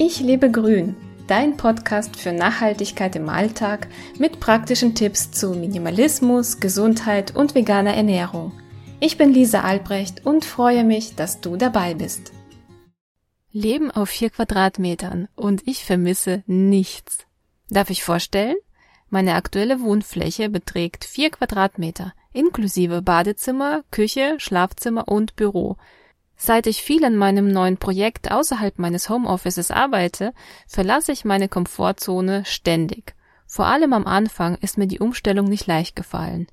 Ich lebe grün, dein Podcast für Nachhaltigkeit im Alltag mit praktischen Tipps zu Minimalismus, Gesundheit und veganer Ernährung. Ich bin Lisa Albrecht und freue mich, dass du dabei bist. Leben auf vier Quadratmetern und ich vermisse nichts. Darf ich vorstellen? Meine aktuelle Wohnfläche beträgt vier Quadratmeter, inklusive Badezimmer, Küche, Schlafzimmer und Büro. Seit ich viel an meinem neuen Projekt außerhalb meines Homeoffices arbeite, verlasse ich meine Komfortzone ständig. Vor allem am Anfang ist mir die Umstellung nicht leicht gefallen.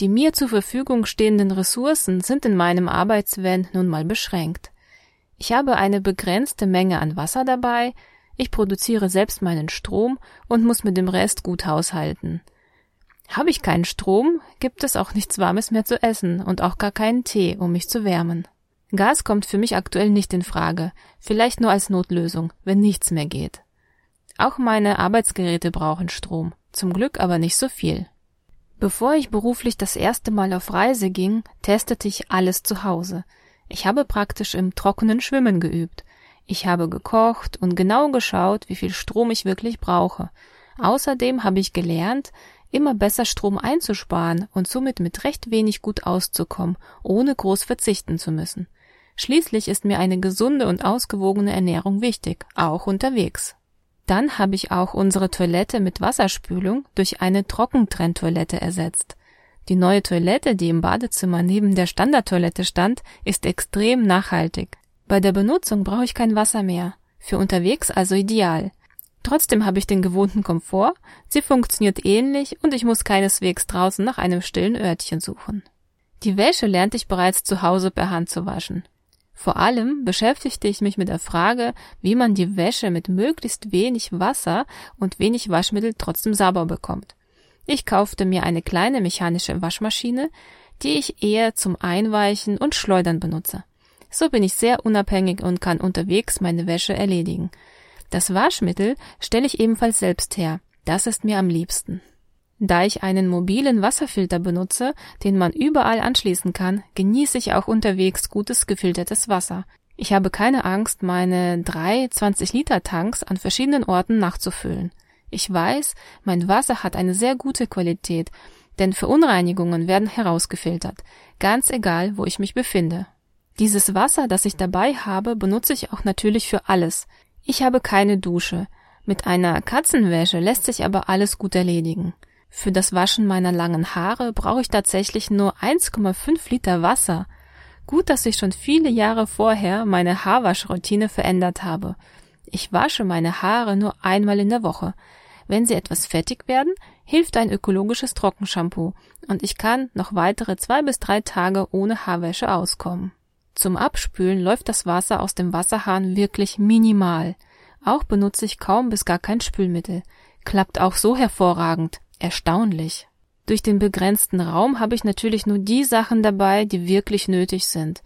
Die mir zur Verfügung stehenden Ressourcen sind in meinem Arbeitsvan nun mal beschränkt. Ich habe eine begrenzte Menge an Wasser dabei, ich produziere selbst meinen Strom und muss mit dem Rest gut haushalten. Habe ich keinen Strom, gibt es auch nichts Warmes mehr zu essen und auch gar keinen Tee, um mich zu wärmen. Gas kommt für mich aktuell nicht in Frage, vielleicht nur als Notlösung, wenn nichts mehr geht. Auch meine Arbeitsgeräte brauchen Strom, zum Glück aber nicht so viel. Bevor ich beruflich das erste Mal auf Reise ging, testete ich alles zu Hause. Ich habe praktisch im trockenen Schwimmen geübt. Ich habe gekocht und genau geschaut, wie viel Strom ich wirklich brauche. Außerdem habe ich gelernt, immer besser Strom einzusparen und somit mit recht wenig gut auszukommen, ohne groß verzichten zu müssen. Schließlich ist mir eine gesunde und ausgewogene Ernährung wichtig, auch unterwegs. Dann habe ich auch unsere Toilette mit Wasserspülung durch eine Trockentrenntoilette ersetzt. Die neue Toilette, die im Badezimmer neben der Standardtoilette stand, ist extrem nachhaltig. Bei der Benutzung brauche ich kein Wasser mehr. Für unterwegs also ideal. Trotzdem habe ich den gewohnten Komfort, sie funktioniert ähnlich und ich muss keineswegs draußen nach einem stillen Örtchen suchen. Die Wäsche lernte ich bereits zu Hause per Hand zu waschen. Vor allem beschäftigte ich mich mit der Frage, wie man die Wäsche mit möglichst wenig Wasser und wenig Waschmittel trotzdem sauber bekommt. Ich kaufte mir eine kleine mechanische Waschmaschine, die ich eher zum Einweichen und Schleudern benutze. So bin ich sehr unabhängig und kann unterwegs meine Wäsche erledigen. Das Waschmittel stelle ich ebenfalls selbst her. Das ist mir am liebsten. Da ich einen mobilen Wasserfilter benutze, den man überall anschließen kann, genieße ich auch unterwegs gutes gefiltertes Wasser. Ich habe keine Angst, meine drei 20 Liter Tanks an verschiedenen Orten nachzufüllen. Ich weiß, mein Wasser hat eine sehr gute Qualität, denn Verunreinigungen werden herausgefiltert, ganz egal, wo ich mich befinde. Dieses Wasser, das ich dabei habe, benutze ich auch natürlich für alles. Ich habe keine Dusche. Mit einer Katzenwäsche lässt sich aber alles gut erledigen. Für das Waschen meiner langen Haare brauche ich tatsächlich nur 1,5 Liter Wasser. Gut, dass ich schon viele Jahre vorher meine Haarwaschroutine verändert habe. Ich wasche meine Haare nur einmal in der Woche. Wenn sie etwas fettig werden, hilft ein ökologisches Trockenshampoo und ich kann noch weitere zwei bis drei Tage ohne Haarwäsche auskommen. Zum Abspülen läuft das Wasser aus dem Wasserhahn wirklich minimal. Auch benutze ich kaum bis gar kein Spülmittel. Klappt auch so hervorragend. Erstaunlich. Durch den begrenzten Raum habe ich natürlich nur die Sachen dabei, die wirklich nötig sind.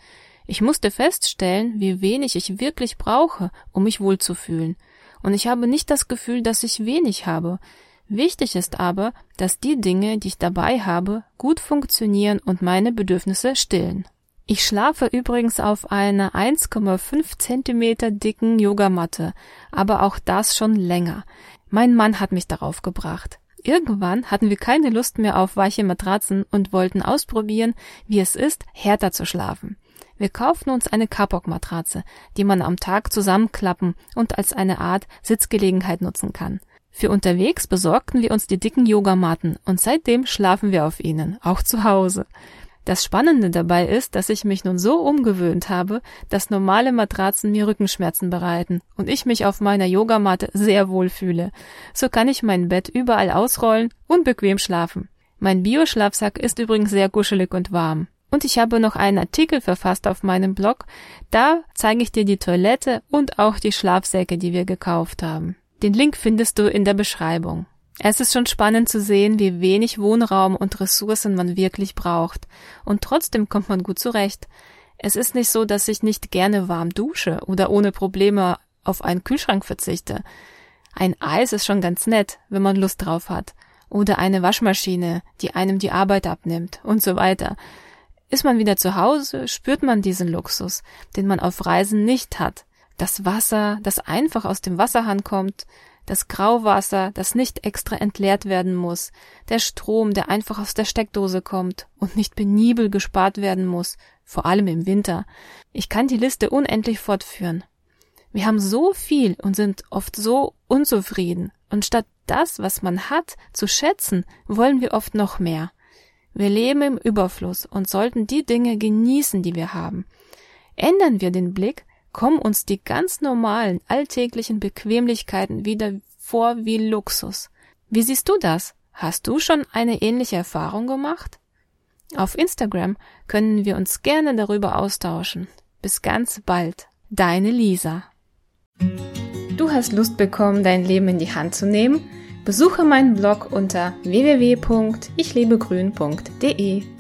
Ich musste feststellen, wie wenig ich wirklich brauche, um mich wohlzufühlen. Und ich habe nicht das Gefühl, dass ich wenig habe. Wichtig ist aber, dass die Dinge, die ich dabei habe, gut funktionieren und meine Bedürfnisse stillen. Ich schlafe übrigens auf einer 1,5 Zentimeter dicken Yogamatte, aber auch das schon länger. Mein Mann hat mich darauf gebracht. Irgendwann hatten wir keine Lust mehr auf weiche Matratzen und wollten ausprobieren, wie es ist, härter zu schlafen. Wir kauften uns eine Kapok-Matratze, die man am Tag zusammenklappen und als eine Art Sitzgelegenheit nutzen kann. Für unterwegs besorgten wir uns die dicken Yogamatten und seitdem schlafen wir auf ihnen, auch zu Hause. Das Spannende dabei ist, dass ich mich nun so umgewöhnt habe, dass normale Matratzen mir Rückenschmerzen bereiten und ich mich auf meiner Yogamatte sehr wohl fühle. So kann ich mein Bett überall ausrollen und bequem schlafen. Mein Bioschlafsack ist übrigens sehr kuschelig und warm. Und ich habe noch einen Artikel verfasst auf meinem Blog. Da zeige ich dir die Toilette und auch die Schlafsäcke, die wir gekauft haben. Den Link findest du in der Beschreibung. Es ist schon spannend zu sehen, wie wenig Wohnraum und Ressourcen man wirklich braucht. Und trotzdem kommt man gut zurecht. Es ist nicht so, dass ich nicht gerne warm dusche oder ohne Probleme auf einen Kühlschrank verzichte. Ein Eis ist schon ganz nett, wenn man Lust drauf hat. Oder eine Waschmaschine, die einem die Arbeit abnimmt und so weiter. Ist man wieder zu Hause, spürt man diesen Luxus, den man auf Reisen nicht hat. Das Wasser, das einfach aus dem Wasserhahn kommt, das Grauwasser, das nicht extra entleert werden muss, der Strom, der einfach aus der Steckdose kommt und nicht penibel gespart werden muss, vor allem im Winter. Ich kann die Liste unendlich fortführen. Wir haben so viel und sind oft so unzufrieden, und statt das, was man hat, zu schätzen, wollen wir oft noch mehr. Wir leben im Überfluss und sollten die Dinge genießen, die wir haben. Ändern wir den Blick, kommen uns die ganz normalen, alltäglichen Bequemlichkeiten wieder vor wie Luxus. Wie siehst du das? Hast du schon eine ähnliche Erfahrung gemacht? Auf Instagram können wir uns gerne darüber austauschen. Bis ganz bald. Deine Lisa. Du hast Lust bekommen, dein Leben in die Hand zu nehmen? Besuche meinen Blog unter www.ichlebegrün.de.